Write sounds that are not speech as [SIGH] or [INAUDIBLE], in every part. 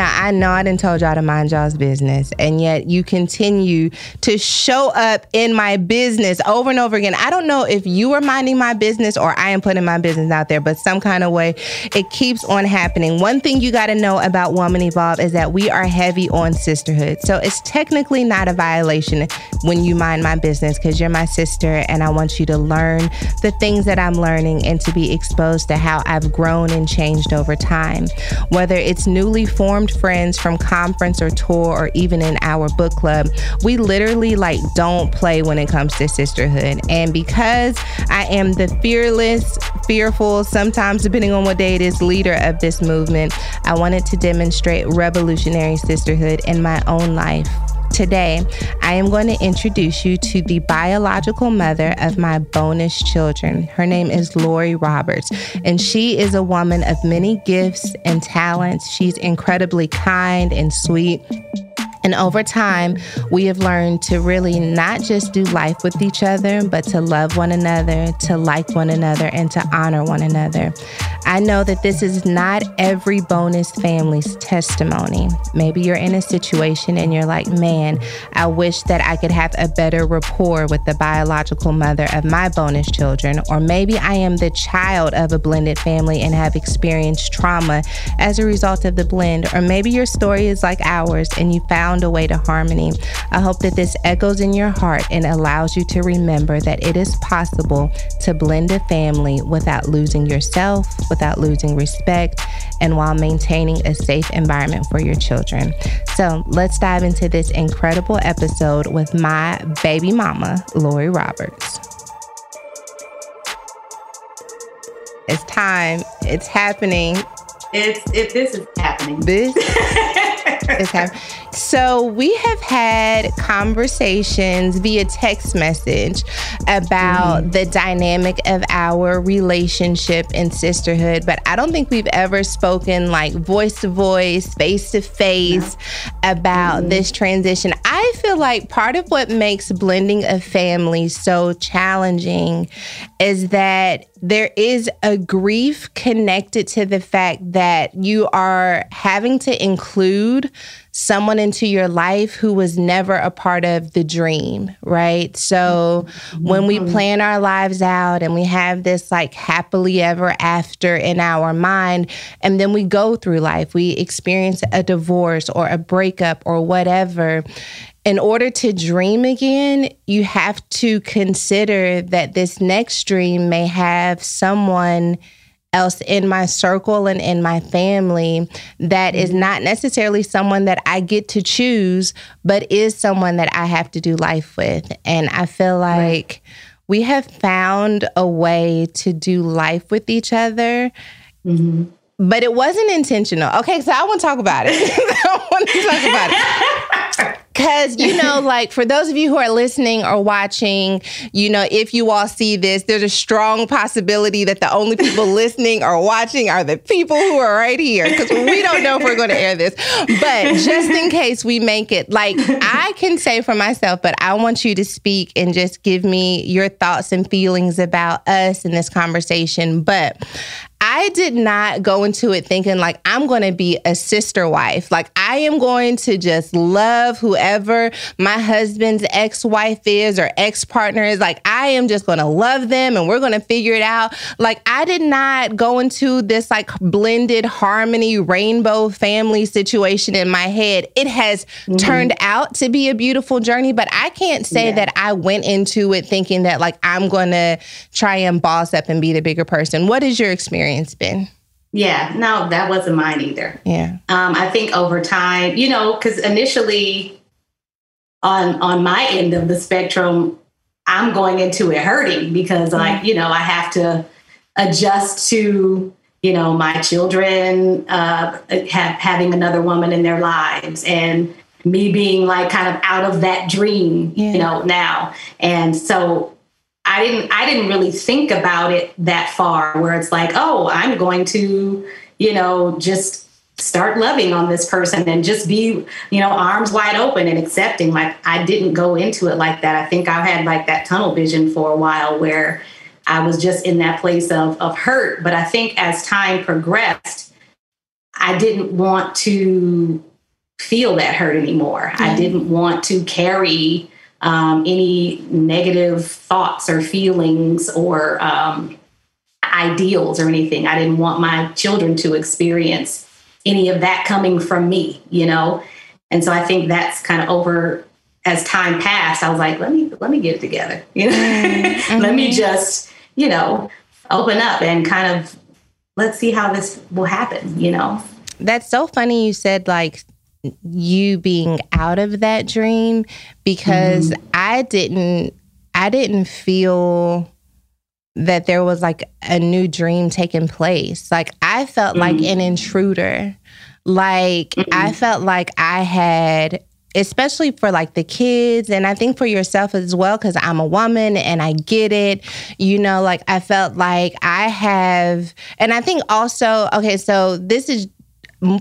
now I know I didn't told y'all to mind y'all's business, and yet you continue to show up in my business over and over again. I don't know if you are minding my business or I am putting my business out there, but some kind of way it keeps on happening. One thing you got to know about Woman Evolve is that we are heavy on sisterhood. So it's technically not a violation when you mind my business because you're my sister and I want you to learn the things that I'm learning and to be exposed to how I've grown and changed over time. Whether it's newly formed friends from conference or tour or even in our book club, we literally like don't play when it comes to sisterhood. And because I am the fearless, fearful, sometimes depending on what day it is, leader of this movement, I wanted to demonstrate revolutionary sisterhood in my own life. Today, I am going to introduce you to the biological mother of my bonus children. Her name is Lori Roberts, and she is a woman of many gifts and talents. She's incredibly kind and sweet. And over time, we have learned to really not just do life with each other, but to love one another, to like one another, and to honor one another. I know that this is not every bonus family's testimony. Maybe you're in a situation and you're like, man, I wish that I could have a better rapport with the biological mother of my bonus children. Or maybe I am the child of a blended family and have experienced trauma as a result of the blend. Or maybe your story is like ours and you found found a way to harmony. I hope that this echoes in your heart and allows you to remember that it is possible to blend a family without losing yourself, without losing respect, and while maintaining a safe environment for your children. So let's dive into this incredible episode with my baby mama, Lori Roberts. It's time. It's happening. It's it. This is happening. This [LAUGHS] is happening. So we have had conversations via text message about mm. the dynamic of our relationship and sisterhood, but I don't think we've ever spoken like voice to voice, face to face about mm. this transition. I I feel like part of what makes blending a family so challenging is that there is a grief connected to the fact that you are having to include someone into your life who was never a part of the dream, right? So when we mm-hmm. plan our lives out and we have this like happily ever after in our mind, and then we go through life, we experience a divorce or a breakup or whatever. In order to dream again, you have to consider that this next dream may have someone else in my circle and in my family that is not necessarily someone that I get to choose, but is someone that I have to do life with. And I feel like right. we have found a way to do life with each other. Mm-hmm. But it wasn't intentional. Okay, so I want to talk about it. [LAUGHS] I want to talk about it. [LAUGHS] Because, you know, [LAUGHS] like for those of you who are listening or watching, you know, if you all see this, there's a strong possibility that the only people [LAUGHS] listening or watching are the people who are right here. Because we don't know if we're going to air this. But just in case we make it, like I can say for myself, but I want you to speak and just give me your thoughts and feelings about us in this conversation. But I did not go into it thinking like I'm going to be a sister wife. Like I am going to just love whoever my husband's ex-wife is or ex-partner is. Like I am just going to love them and we're going to figure it out. Like I did not go into this like blended harmony rainbow family situation in my head. It has mm-hmm. turned out to be a beautiful journey, but I can't say yeah. that I went into it thinking that like I'm going to try and boss up and be the bigger person. What is your experience? Experience been? Yeah, no, that wasn't mine either. Yeah. Um, I think over time, you know, because initially on on my end of the spectrum, I'm going into it hurting because like, mm-hmm. you know, I have to adjust to, you know, my children uh have having another woman in their lives and me being like kind of out of that dream, yeah. you know, now. And so I didn't I didn't really think about it that far where it's like, oh, I'm going to, you know, just start loving on this person and just be, you know, arms wide open and accepting. Like I didn't go into it like that. I think I had like that tunnel vision for a while where I was just in that place of of hurt. But I think as time progressed, I didn't want to feel that hurt anymore. Mm-hmm. I didn't want to carry um, any negative thoughts or feelings or um, ideals or anything. I didn't want my children to experience any of that coming from me, you know? And so I think that's kind of over as time passed, I was like, let me let me get it together. [LAUGHS] You know, mm-hmm. let me just, you know, open up and kind of let's see how this will happen, you know. That's so funny you said like you being out of that dream because mm-hmm. I didn't I didn't feel that there was like a new dream taking place. Like I felt mm-hmm. like an intruder. Like mm-hmm. I felt like I had especially for like the kids and I think for yourself as well cuz I'm a woman and I get it. You know, like I felt like I have and I think also okay, so this is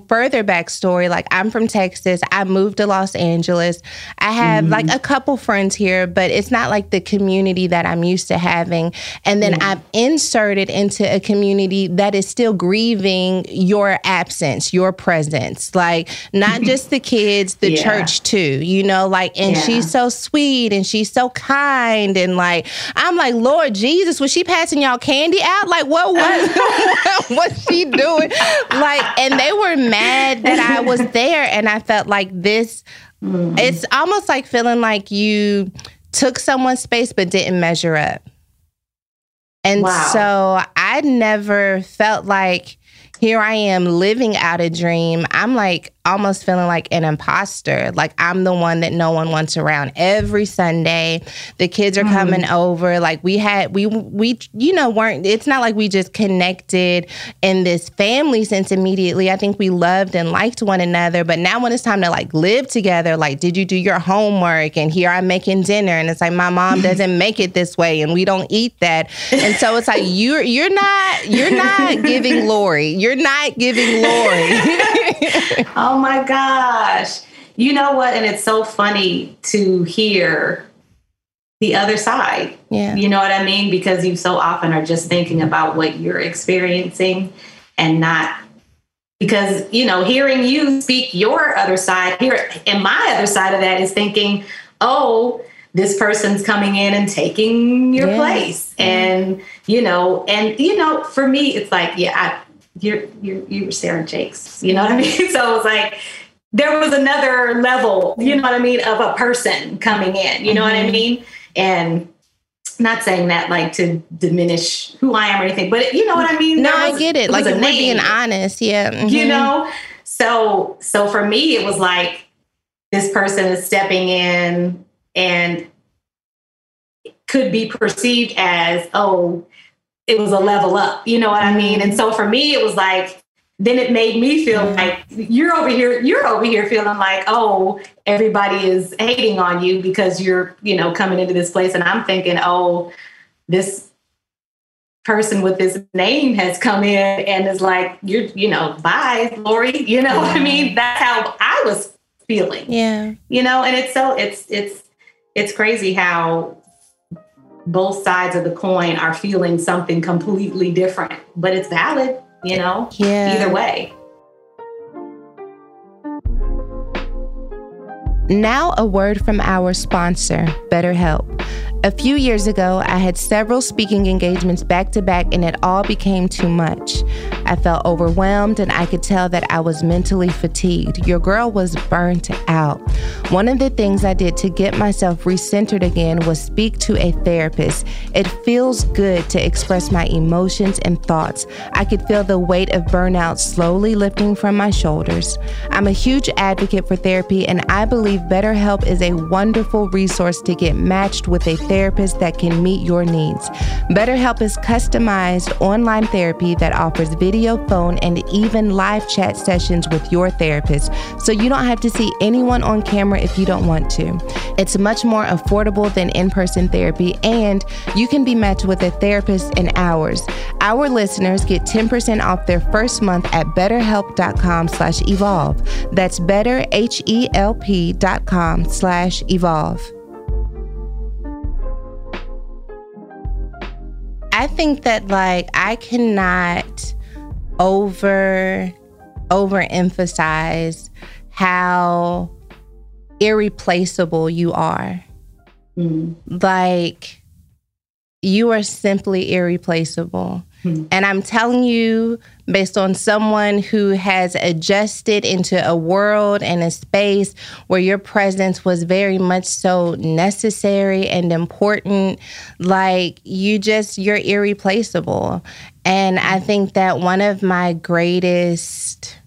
further backstory, like I'm from Texas. I moved to Los Angeles. I have mm-hmm. like a couple friends here, but it's not like the community that I'm used to having. And then yeah. I'm inserted into a community that is still grieving your absence, your presence. Like not [LAUGHS] just the kids, the yeah. church too, you know, like, and yeah. she's so sweet and she's so kind. And like, I'm like, Lord Jesus, was she passing y'all candy out? Like, what was, [LAUGHS] what was she doing? Like, and they were were mad that I [LAUGHS] was there and I felt like this mm. it's almost like feeling like you took someone's space but didn't measure up. And wow. so I never felt like here I am living out a dream. I'm like almost feeling like an imposter. Like I'm the one that no one wants around. Every Sunday, the kids are mm. coming over. Like we had we we you know weren't it's not like we just connected in this family sense immediately. I think we loved and liked one another, but now when it's time to like live together, like did you do your homework? And here I'm making dinner and it's like my mom [LAUGHS] doesn't make it this way and we don't eat that. And so it's like you're you're not you're not giving [LAUGHS] Lori. You're not giving Lori. [LAUGHS] oh my gosh. you know what? And it's so funny to hear the other side. Yeah. You know what I mean? Because you so often are just thinking about what you're experiencing and not because, you know, hearing you speak your other side here and my other side of that is thinking, oh, this person's coming in and taking your Yeah. place. And, you know, and you know, for me, it's like, yeah, I, you're you're you were Sarah Jakes. You know what I mean? [LAUGHS] So it was like there was another level, you know what I mean, of a person coming in. You know what I mean? And not saying that like to diminish who I am or anything, but you know what I mean. No, There I get it. was Like we're being honest, yeah. you mhm. know so so for me it was like this person is stepping in and could be perceived as oh it was a level up you know what i mean and so for me it was like then it made me feel like you're over here you're over here feeling like oh everybody is hating on you because you're you know coming into this place and i'm thinking oh this person with this name has come in and is like, you're, you know, bye, Lori. [LAUGHS] You know what I mean? That's how I was feeling. Yeah. You know, and it's so it's it's it's crazy how both sides of the coin are feeling something completely different, but it's valid, you know, Yeah. either way. Now, a word from our sponsor, BetterHelp. A few years ago, I had several speaking engagements back to back, and it all became too much. I felt overwhelmed, and I could tell that I was mentally fatigued. Your girl was burnt out. One of the things I did to get myself recentered again was speak to a therapist. It feels good to express my emotions and thoughts. I could feel the weight of burnout slowly lifting from my shoulders. I'm a huge advocate for therapy, and I believe BetterHelp is a wonderful resource to get matched with a therapist that can meet your needs. BetterHelp is customized online therapy that offers video, phone, and even live chat sessions with your therapist, so you don't have to see anyone on camera if you don't want to. It's much more affordable than in-person therapy, and you can be matched with a therapist in hours. Our listeners get 10% off their first month at betterhelp.com slash evolve. That's better, H-E-L-P dot com slash evolve. I think that like I cannot over overemphasize how irreplaceable you are. Mm. Like you are simply irreplaceable. Hmm. And I'm telling you, based on someone who has adjusted into a world and a space where your presence was very much so necessary and important, like you just, you're irreplaceable. And I think that one of my greatest,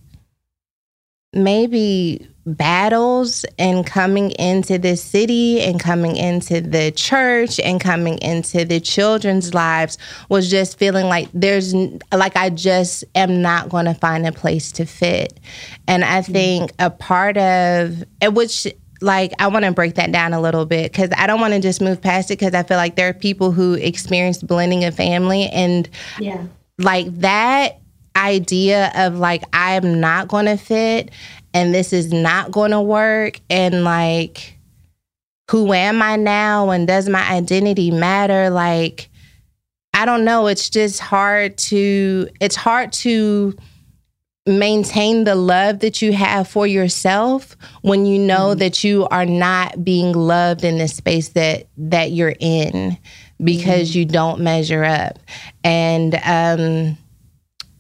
maybe battles and coming into this city and coming into the church and coming into the children's lives was just feeling like there's like I just am not going to find a place to fit. And I mm-hmm. think a part of and which like I want to break that down a little bit cuz I don't want to just move past it cuz I feel like there are people who experienced blending of family and Yeah. like that idea of like I'm not going to fit and this is not going to work and like who am I now and does my identity matter? Like I don't know. It's just hard to it's hard to maintain the love that you have for yourself when you know that you are not being loved in the space that that you're in because you don't measure up. And um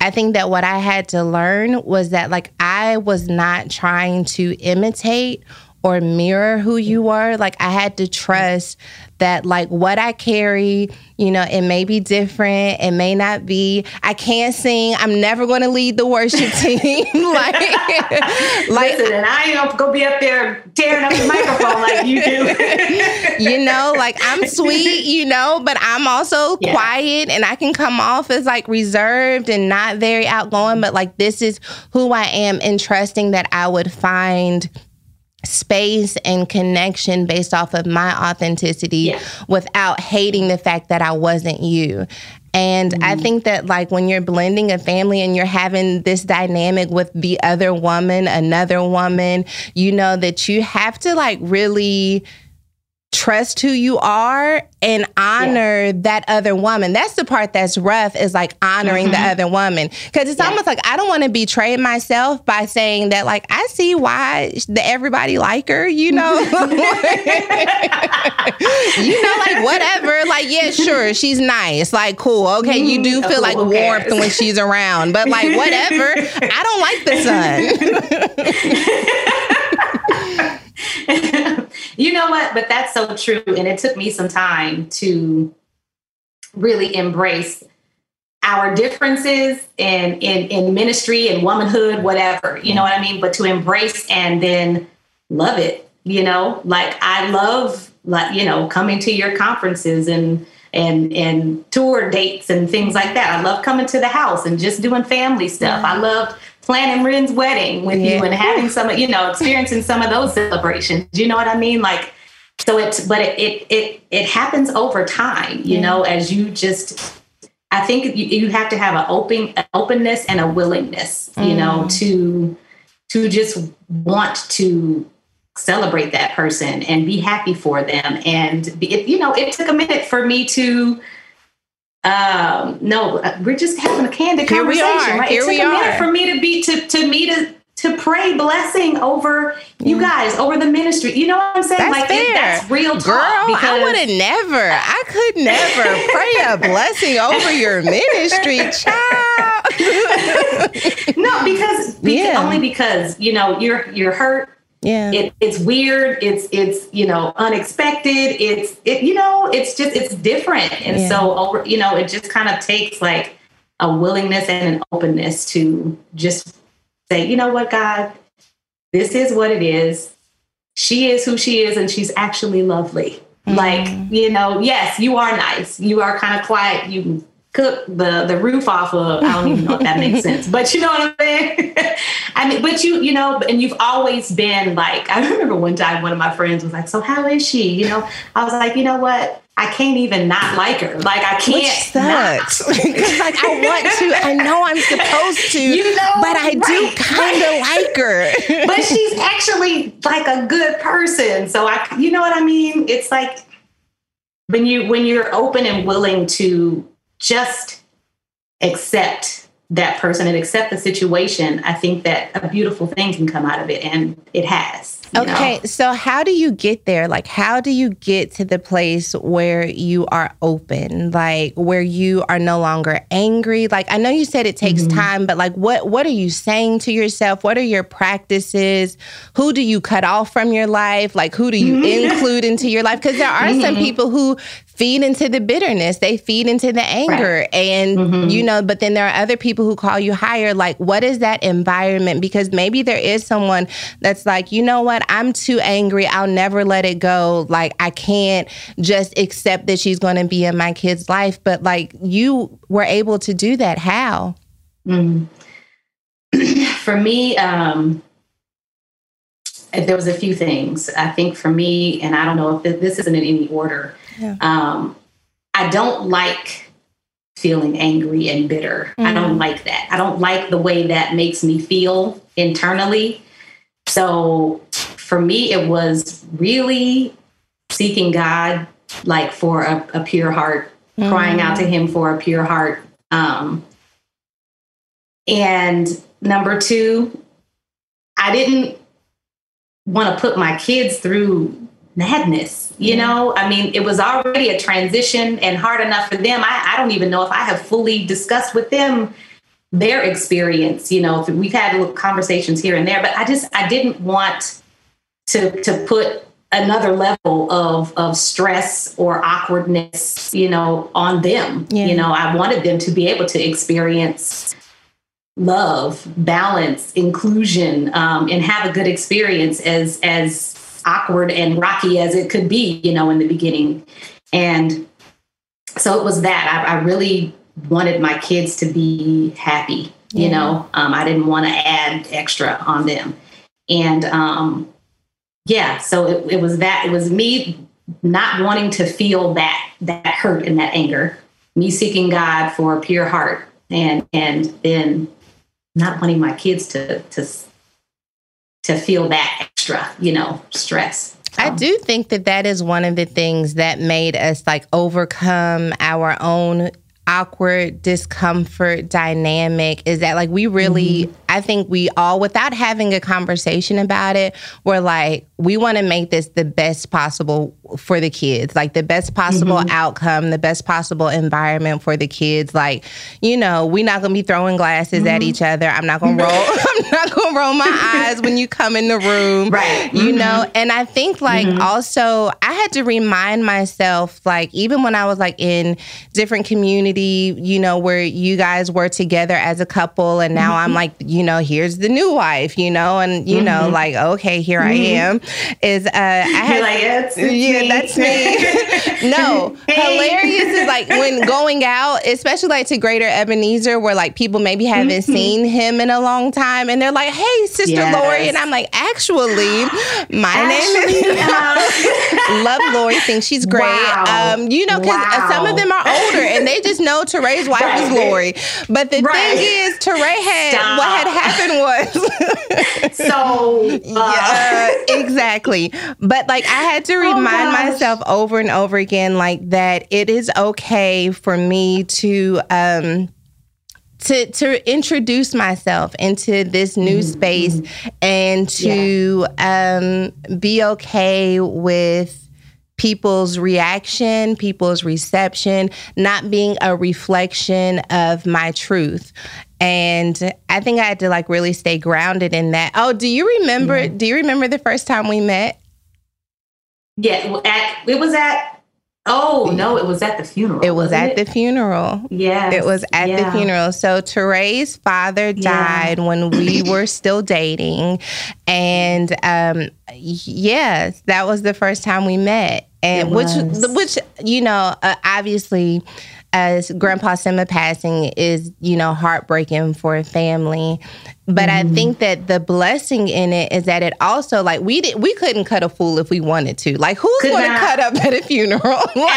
I think that what I had to learn was that like I was not trying to imitate or mirror who you were. Like I had to trust that like what I carry, you know, it may be different, it may not be. I can't sing. I'm never going to lead the worship [LAUGHS] team. [LAUGHS] like [LAUGHS] like Listen, and I ain't gonna go be up there tearing up the microphone like you do. you know, like I'm sweet, you know, but I'm also Yeah. quiet and I can come off as like reserved and not very outgoing, but like this is who I am and trusting that I would find space and connection based off of my authenticity Yeah. without hating the fact that I wasn't you. And mm-hmm. I think that like when you're blending a family and you're having this dynamic with the other woman, another woman, you know that you have to like really trust who you are and honor yeah. that other woman. That's the part that's rough is like honoring mm-hmm. the other woman. Cause it's yeah. almost like I don't want to betray myself by saying that like I see why the, everybody like her, you [LAUGHS] know? [LAUGHS] you know, like whatever. Like, yeah, sure, she's nice. Like, cool. Okay, you do mm-hmm. feel like warmth when she's around. But like whatever. I don't like the sun. [LAUGHS] you know what? But that's so true. And it took me some time to really embrace our differences in, in, in ministry and womanhood, whatever, you know what I mean? But to embrace and then love it, you know, like I love like, you know, coming to your conferences and and and tour dates and things like that. I love coming to the house and just doing family stuff. I loved planning Ren's wedding with yeah. you and having some, you know, experiencing some of those celebrations. Do you know what I mean? Like, so it's, but it, it, it, it happens over time, you yeah. know, as you just, I think you, you have to have an open an openness and a willingness, mm. you know, mm. to, to just want to celebrate that person and be happy for them. And, be, it, you know, it took a minute for me to, um, no, we're just having a candid Here conversation. Right? Here it took we a minute are. for me to be to to me to to pray blessing over you guys, over the ministry. You know what I'm saying? That's like fair. It, that's real talk. Girl, because, I would have never. I could never [LAUGHS] pray a blessing over your ministry, child. [LAUGHS] no, because, because yeah. only because you know you're you're hurt yeah. It, it's weird. It's it's you know unexpected. It's it you know it's just it's different. And yeah. so over you know it just kind of takes like a willingness and an openness to just say you know what god? This is what it is. She is who she is and she's actually lovely. Mm-hmm. like you know yes you are nice. You are kind of quiet. You cook the the roof off of. I don't even know if that makes sense, but you know what I'm saying. [LAUGHS] I mean, but you you know, and you've always been like. I remember one time one of my friends was like, "So how is she?" You know, I was like, you know what. I can't even not like her. Like I can't. Which sucks [LAUGHS] because like I want to. I know I'm supposed to. [LAUGHS] You know, but I right, do kind of right. like her. but she's actually like a good person. So I, you know what I mean. It's like when you when you're open and willing to just accept that person and accept the situation, I think that a beautiful thing can come out of it. And it has. Okay. Know? So, how do you get there? Like, how do you get to the place where you are open, like where you are no longer angry? Like, I know you said it takes mm-hmm. time, but like, what, what are you saying to yourself? What are your practices? Who do you cut off from your life? Like, who do you mm-hmm. include into your life? Because there are mm-hmm. some people who feed into the bitterness. They feed into the anger. Right. and mm-hmm. you know but then there are other people who call you higher. Like what is that environment? Because maybe there is someone that's like you know what? I'm too angry. I'll never let it go. Like i can't just accept that she's going to be in my kid's life. But like you were able to do that. How? Mm-hmm. [CLEARS THROAT] for me um there was a few things. I think for me and i don't know if this isn't in any order yeah. Um, I don't like feeling angry and bitter. Mm. I don't mm. like that. I don't like the way that makes me feel internally. So for me, it was really seeking God, like for a, a pure heart, mm. crying out to Him for a pure heart. Um, and number two, I didn't want to put my kids through madness you know? I mean it was already a transition and hard enough for them. I, I, don't even know if i have fully discussed with them their experience you know? We've had conversations here and there but i just i didn't want to to put another level of of stress or awkwardness you know on them yeah. you know? I wanted them to be able to experience love balance inclusion um, and have a good experience as as awkward and rocky as it could be, you know, in the beginning. And so it was that I, I really wanted my kids to be happy, you yeah. know, um, I didn't want to add extra on them. And um, yeah, so it, it was that, it was me not wanting to feel that, that hurt and that anger. me seeking God for a pure heart and and then not wanting my kids to to to feel that extra, you know, stress. I do think that that is one of the things that made us like overcome our own awkward discomfort dynamic is that like we really mm-hmm. I think we all without having a conversation about it we're like we want to make this the best possible for the kids like the best possible mm-hmm. outcome the best possible environment for the kids like you know we're not going to be throwing glasses mm-hmm. at each other I'm not going to roll [LAUGHS] I'm not to roll my [LAUGHS] eyes when you come in the room right you know mm-hmm. and I think like mm-hmm. also I had to remind myself like even when I was like in different communities community, you know, where you guys were together as a couple and now mm-hmm. I'm like, you know, here's the new wife, you know, and you mm-hmm. know, like, okay, here mm-hmm. I am. Is uh I [LAUGHS] had like, it's Yeah, that's me. [LAUGHS] no. Hey. Hilarious is like when going out, especially like to Greater Ebenezer, where like people maybe haven't mm-hmm. seen him in a long time and they're like, Hey, Sister yes. Lori. And I'm like, actually, my actually, name is [LAUGHS] Love Lori, think she's great. Wow. Um, you know, because wow. some of them are older and they just know Touré's wife right. was Lori. But the right. thing is, Touré had Stop. what had happened was [LAUGHS] so uh. yeah, exactly. But like I had to oh, remind myself over and over again, like that it is okay for me to um to to introduce myself into this new mm-hmm. space and to yeah. um, be okay with people's reaction, people's reception, not being a reflection of my truth. And I think I had to like really stay grounded in that. Oh, do you remember? Do you remember the first time we met? Yeah, at, it was at Oh no, it was at the funeral. It was at it? the funeral. Yeah. It was at yeah. the funeral. So Touré's father died yeah. when we were still dating. And um yes, that was the first time we met. And which which you know, uh, obviously as Grandpa Sima passing is, you know, heartbreaking for a family. But mm. I mm-hmm. think that the blessing in it is that it also like we did we couldn't cut a fool if we wanted to. Like who's going to cut up at a funeral? [LAUGHS] like, [LAUGHS] like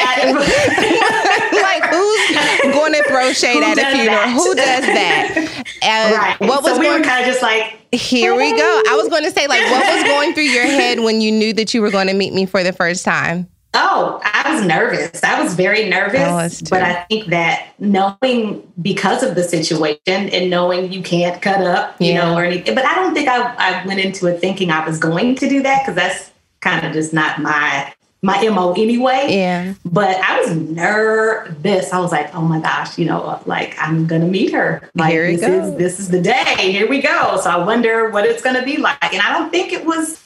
who's going to throw shade at a funeral? That? Who does that? [LAUGHS] And right. What was so we going, were kind of just like here we go. I was going to say like what was going through your head when you knew that you were going to meet me for the first time? Oh, I was nervous. I was very nervous. but I think that knowing because of the situation and knowing you can't cut up, you yeah. know, or anything. But I don't think I, I went into it thinking I was going to do that because that's kind of just not my my mo anyway. Yeah. But I was nervous. I was like, oh my gosh, you know, like I'm gonna meet her. Like Here this is this is the day. Here we go. So I wonder what it's gonna be like. And I don't think it was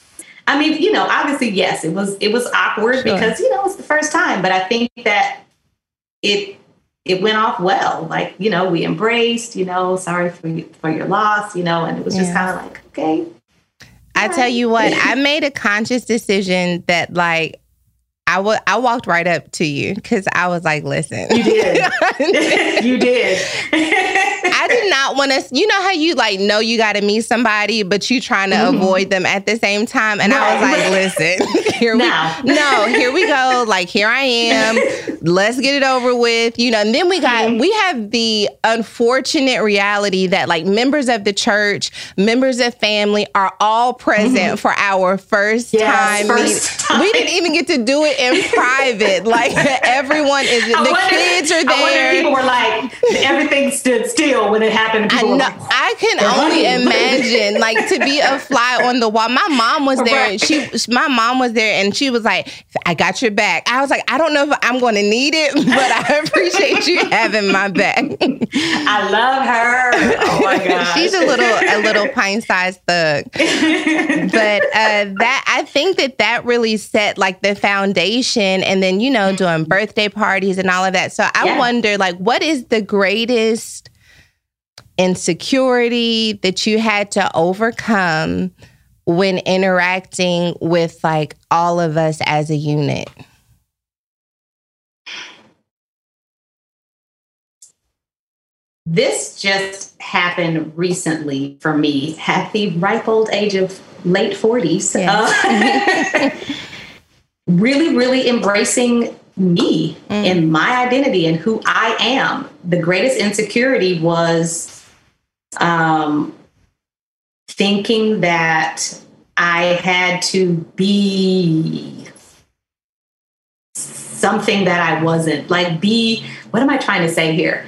I mean, you know, obviously, yes, it was it was awkward sure. because you know it's the first time, but I think that it it went off well. Like you know, we embraced. You know, sorry for for your loss. You know, and it was just yeah. kind of like okay. I tell you what, I [LAUGHS] made a conscious decision that like I, w- I walked right up to you because I was like, listen. You did. [LAUGHS] you did. I did not want to, you know how you like know you got to meet somebody, but you trying to mm-hmm. avoid them at the same time. And right. I was like, listen, [LAUGHS] here we [LAUGHS] No, here we go. Like, here I am. Let's get it over with. You know, and then we got, mm-hmm. we have the unfortunate reality that like members of the church, members of family are all present mm-hmm. for our first yes, time first time. We didn't even get to do it in private. Like [LAUGHS] everyone is, the wonder, kids are there. I wonder people were like, everything stood still when it happened. I know. Like, I can only [LAUGHS] imagine, like, to be a fly on the wall. My mom was there. Right. She, my mom was there, and she was like, "I got your back." I was like, "I don't know if I'm going to need it, [LAUGHS] but I appreciate you having my back." I love her. Oh my god, she's a little, a little pint-sized thug. but uh, that I think that that really set like the foundation and then, you know, doing birthday parties and all of that. So I yeah. wonder, like, what is the greatest insecurity that you had to overcome when interacting with like all of us as a unit? This just happened recently for me at the ripe old age of late 40s. Yes. Uh, [LAUGHS] really, really embracing me mm. and my identity and who I am. The greatest insecurity was um, thinking that I had to be something that I wasn't. Like, be, what am I trying to say here?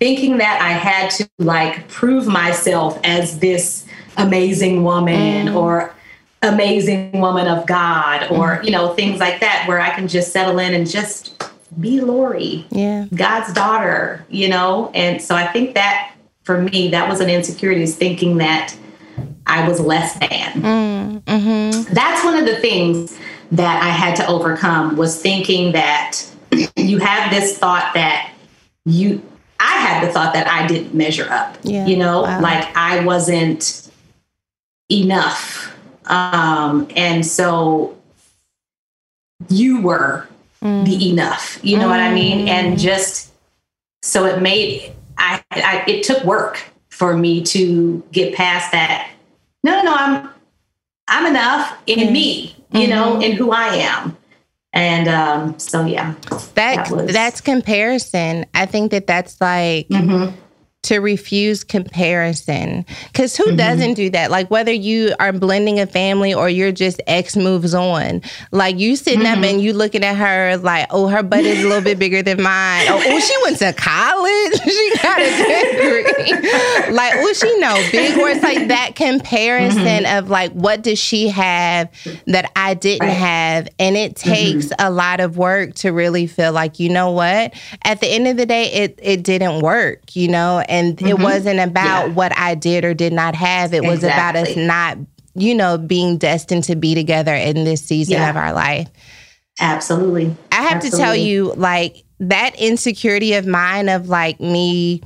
Thinking that I had to like prove myself as this amazing woman mm. or amazing woman of God or, mm. you know, things like that, where I can just settle in and just be Lori, yeah. God's daughter, you know? And so I think that for me, that was an insecurity is thinking that I was less than. Mm, mm-hmm. That's one of the things that I had to overcome was thinking that [CLEARS THROAT] you have this thought that you I had the thought that I didn't measure up. Yeah. You know, wow. like I wasn't enough. Um, and so you were mm. the enough. You know mm. what I mean? And mm. just so it made I, I it took work for me to get past that no, no, no, I'm I'm enough in mm-hmm. me, you mm-hmm. know, in who I am. And um, so yeah, that, that was... that's comparison. I think that that's like mm-hmm to refuse comparison. Because who mm-hmm. doesn't do that? Like, whether you are blending a family or you're just X moves on, like you sitting mm-hmm. up and you looking at her like, oh, her butt is a little bit bigger than mine. Oh, oh she went to college. [LAUGHS] she got a degree. [LAUGHS] like, oh, she know big words like that comparison mm-hmm. of like, what does she have that I didn't right. have? And it takes mm-hmm. a lot of work to really feel like, you know what? At the end of the day, it, it didn't work, you know? And mm-hmm. it wasn't about yeah. what I did or did not have. It was about us not, you know, being destined to be together in this season yeah. of our life. Absolutely. I have Absolutely. to tell you, like, that insecurity of mine of like me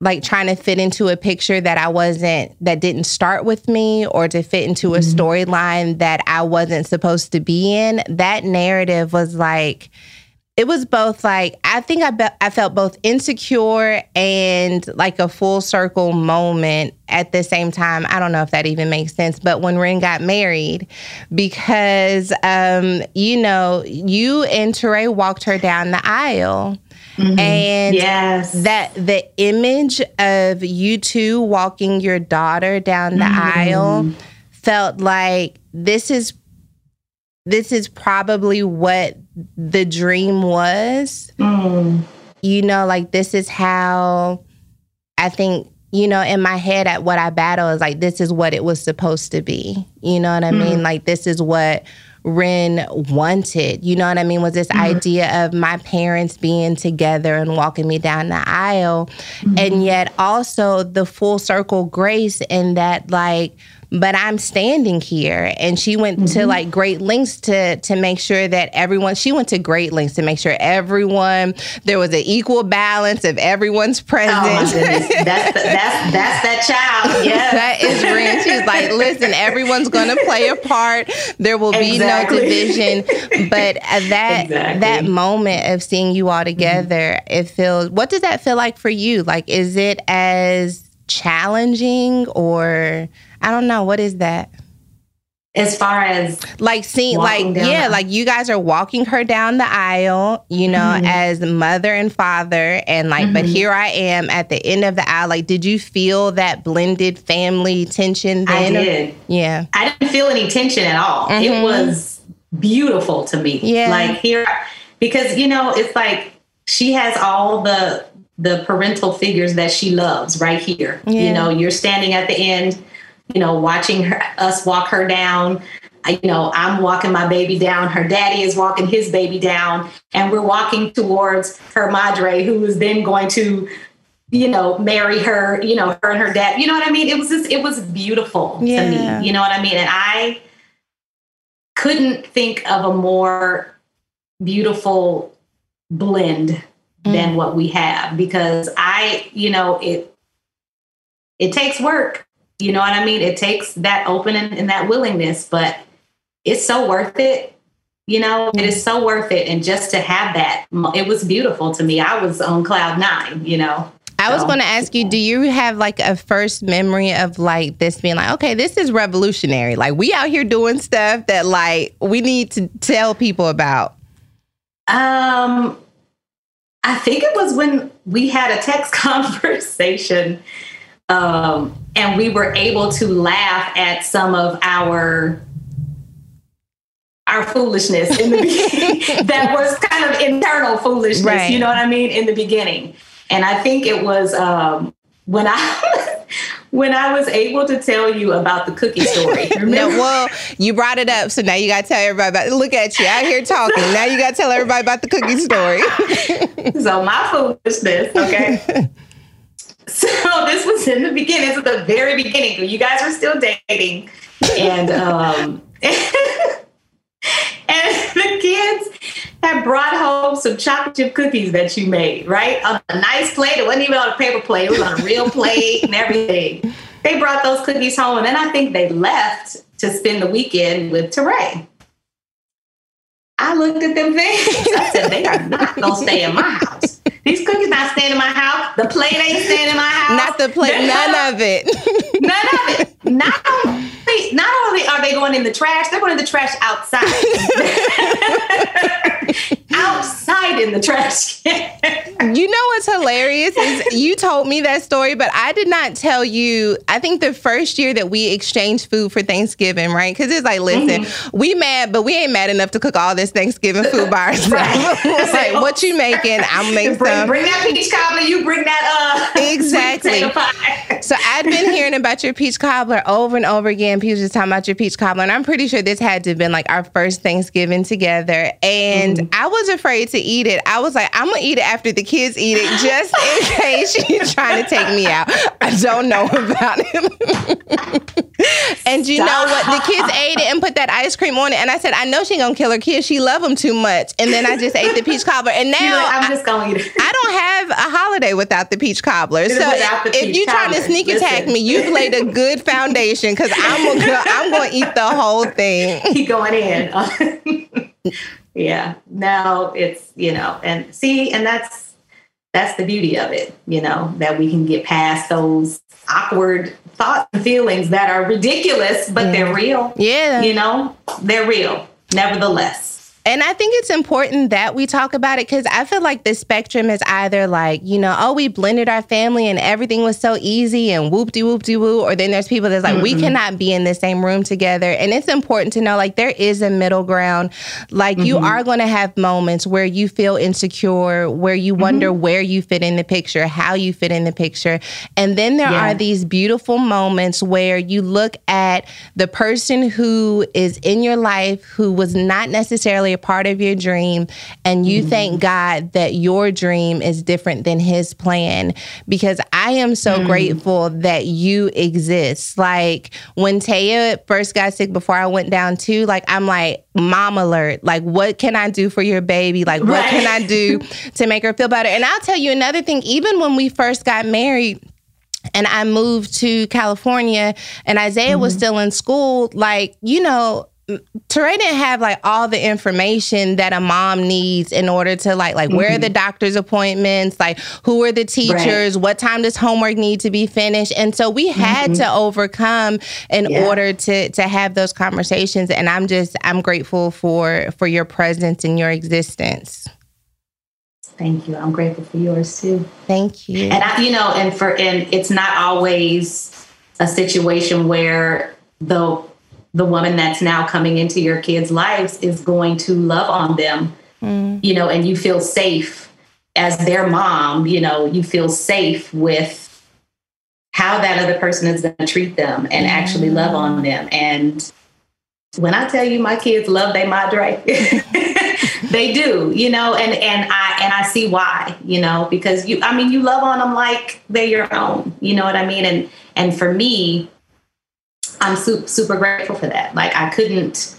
like trying to fit into a picture that I wasn't that didn't start with me or to fit into a mm-hmm. storyline that I wasn't supposed to be in. That narrative was like it was both like I think I be- I felt both insecure and like a full circle moment at the same time. I don't know if that even makes sense, but when Ren got married, because um, you know, you and Touré walked her down the aisle. Mm-hmm. And yes. that the image of you two walking your daughter down the mm-hmm. aisle felt like this is this is probably what the dream was. Mm. You know, like this is how I think, you know, in my head at what I battle is like this is what it was supposed to be. You know what I mm. mean? Like this is what Ren wanted. You know what I mean? Was this mm-hmm. idea of my parents being together and walking me down the aisle. Mm-hmm. And yet also the full circle grace in that like but I'm standing here. And she went mm-hmm. to like great lengths to to make sure that everyone. She went to great lengths to make sure everyone there was an equal balance of everyone's presence. Oh that's, that's [LAUGHS] that's that child. Yeah, that is Ren. She's like, listen, everyone's going to play a part. There will be exactly. no division. But that exactly. that moment of seeing you all together, mm-hmm. it feels. What does that feel like for you? Like, is it as challenging or I don't know. What is that? As far as like seeing like yeah, like you guys are walking her down the aisle, you know, mm-hmm. as mother and father and like mm-hmm. but here I am at the end of the aisle. Like did you feel that blended family tension then? I did. Yeah. I didn't feel any tension at all. Mm-hmm. It was beautiful to me. Yeah. Like here because you know, it's like she has all the the parental figures that she loves right here. Yeah. You know, you're standing at the end you know, watching her, us walk her down. You know, I'm walking my baby down. Her daddy is walking his baby down, and we're walking towards her madre, who is then going to, you know, marry her. You know, her and her dad. You know what I mean? It was just, it was beautiful yeah. to me. You know what I mean? And I couldn't think of a more beautiful blend mm. than what we have because I, you know, it it takes work you know what I mean? It takes that opening and that willingness, but it's so worth it. You know, it is so worth it. And just to have that, it was beautiful to me. I was on cloud nine, you know. I was going to ask you, do you have like a first memory of like this being like, okay, this is revolutionary. Like we out here doing stuff that like we need to tell people about. Um, I think it was when we had a text [LAUGHS] conversation um, and we were able to laugh at some of our our foolishness in the beginning. [LAUGHS] That was kind of internal foolishness right. you know what i mean in the beginning. And i think it was um, when i [LAUGHS] when i was able to tell you about the cookie story [LAUGHS] no well you brought it up so now you got to tell everybody about it look at you out here talking. Now you got to tell everybody about the cookie story. So my foolishness okay so [LAUGHS] this was in the beginning it's at the very beginning you guys were still dating and um [LAUGHS] and the kids had brought home some chocolate chip cookies that you made, right? On a nice plate. It wasn't even on a paper plate, it was on a real plate and everything. They brought those cookies home, and then I think they left to spend the weekend with Touré. I looked at them things. I said, they are not gonna stay in my house. These cookies not staying in my house. The plate ain't staying in my house. Not the plate, none of it. none of it. [LAUGHS] Not only, not only are they going in the trash, they're going in the trash outside. [LAUGHS] outside in the trash. You know what's hilarious is you told me that story, but I did not tell you. I think the first year that we exchanged food for Thanksgiving, right? Because it's like, listen, mm-hmm. we mad, but we ain't mad enough to cook all this Thanksgiving food by [LAUGHS] ourselves. [LAUGHS] like, what you making? I'm making bring, some. Bring that peach cobbler. You bring that uh exactly. so I'd been hearing about your peach cobbler over and over again. People just talking about your peach cobbler, and I'm pretty sure this had to have been like our first Thanksgiving together. And mm-hmm. I was afraid to eat it. I was like, I'm gonna eat it after the kids eat it, just in [LAUGHS] case she's trying to take me out. I don't know about it. [LAUGHS] and you Stop. know what? The kids ate it and put that ice cream on it, and I said, I know she gonna kill her kids. She love them too much. And then I just ate the peach cobbler, and now like, I'm just gonna eat it. I don't have a holiday without the peach cobbler. So if, if you're trying to sneak Listen. attack me, you've laid a good foundation because I'm [LAUGHS] gonna I'm gonna eat the whole thing. Keep going in. [LAUGHS] yeah now it's you know and see and that's that's the beauty of it you know that we can get past those awkward thoughts and feelings that are ridiculous but yeah. they're real yeah you know they're real nevertheless and I think it's important that we talk about it because I feel like the spectrum is either like, you know, oh, we blended our family and everything was so easy and whoop de whoop de woo. Or then there's people that's like, mm-hmm. we cannot be in the same room together. And it's important to know like there is a middle ground. Like mm-hmm. you are going to have moments where you feel insecure, where you wonder mm-hmm. where you fit in the picture, how you fit in the picture. And then there yeah. are these beautiful moments where you look at the person who is in your life who was not necessarily a part of your dream and you mm-hmm. thank God that your dream is different than his plan because I am so mm-hmm. grateful that you exist. Like when Taya first got sick before I went down too, like I'm like mom alert. Like what can I do for your baby? Like what can I do [LAUGHS] to make her feel better? And I'll tell you another thing, even when we first got married, and I moved to California and Isaiah mm-hmm. was still in school, like, you know, Touré didn't have like all the information that a mom needs in order to like like mm-hmm. where are the mm-hmm. doctor's appointments, like who are the teachers, right. what time does homework need to be finished, and so we had mm-hmm. to overcome in yeah. order to to have those conversations. And I'm just I'm grateful for for your presence and your existence. Thank you. I'm grateful for yours too. Thank you. And I, you know, and for and it's not always a situation where the the woman that's now coming into your kids' lives is going to love on them, mm. you know, and you feel safe as their mom, you know, you feel safe with how that other person is going to treat them and mm. actually love on them. And when I tell you my kids love they madre, [LAUGHS] they do, you know, and and I and I see why, you know, because you I mean you love on them like they're your own, you know what I mean? And and for me, I'm super, super grateful for that. Like I couldn't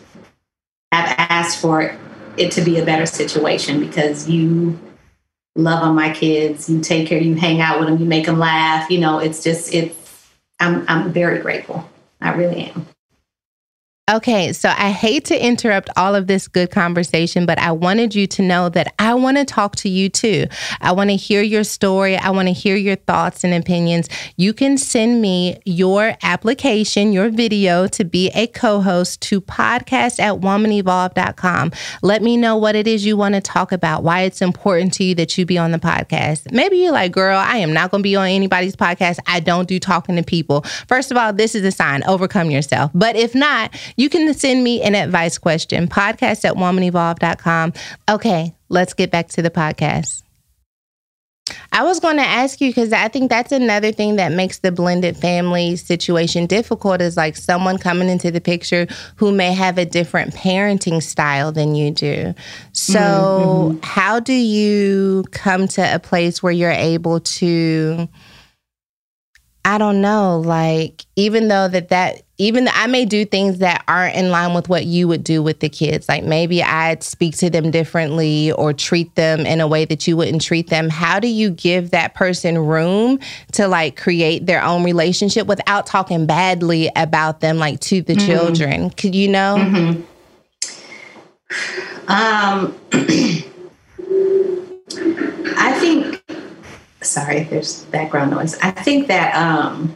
have asked for it to be a better situation because you love on my kids, you take care, you hang out with them, you make them laugh. You know, it's just it's. I'm I'm very grateful. I really am. Okay, so I hate to interrupt all of this good conversation, but I wanted you to know that I want to talk to you too. I want to hear your story. I want to hear your thoughts and opinions. You can send me your application, your video to be a co host to podcast at womanevolve.com. Let me know what it is you want to talk about, why it's important to you that you be on the podcast. Maybe you're like, girl, I am not going to be on anybody's podcast. I don't do talking to people. First of all, this is a sign overcome yourself. But if not, you can send me an advice question, podcast at womanevolve.com. Okay, let's get back to the podcast. I was going to ask you because I think that's another thing that makes the blended family situation difficult is like someone coming into the picture who may have a different parenting style than you do. So, mm-hmm. how do you come to a place where you're able to? I don't know, like even though that that even though I may do things that aren't in line with what you would do with the kids. Like maybe I'd speak to them differently or treat them in a way that you wouldn't treat them. How do you give that person room to like create their own relationship without talking badly about them like to the mm-hmm. children? Could you know? Mm-hmm. Um [CLEARS THROAT] I think sorry, there's background noise. I think that um,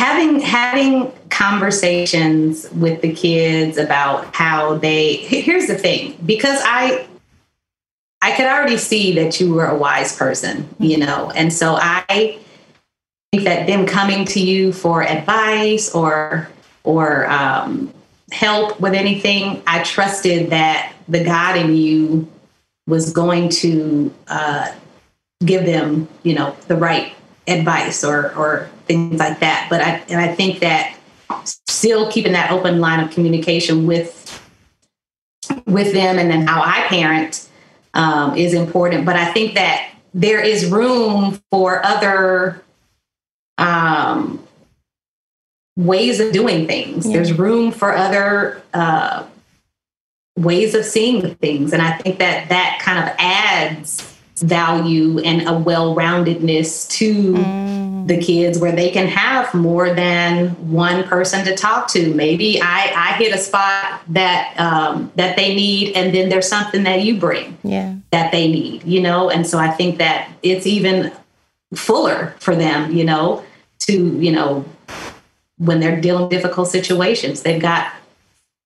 having having conversations with the kids about how they here's the thing because I I could already see that you were a wise person, you know, and so I think that them coming to you for advice or or um, help with anything, I trusted that the God in you was going to uh, give them, you know, the right advice or or things like that. But I and I think that still keeping that open line of communication with with them and then how I parent um, is important. But I think that there is room for other um, ways of doing things. Yeah. There's room for other uh, ways of seeing things. And I think that that kind of adds value and a well-roundedness to mm. The kids where they can have more than one person to talk to maybe i i hit a spot that um, that they need and then there's something that you bring yeah that they need you know and so i think that it's even fuller for them you know to you know when they're dealing with difficult situations they've got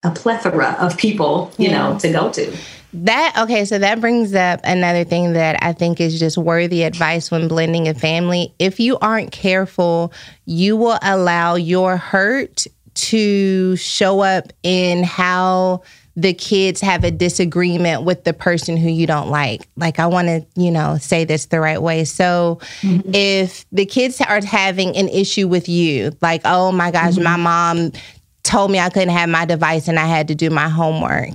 a plethora of people, you yeah. know, to go to. That okay, so that brings up another thing that I think is just worthy advice when blending a family. If you aren't careful, you will allow your hurt to show up in how the kids have a disagreement with the person who you don't like. Like, I want to, you know, say this the right way. So, mm-hmm. if the kids are having an issue with you, like, oh my gosh, mm-hmm. my mom told me I couldn't have my device and I had to do my homework.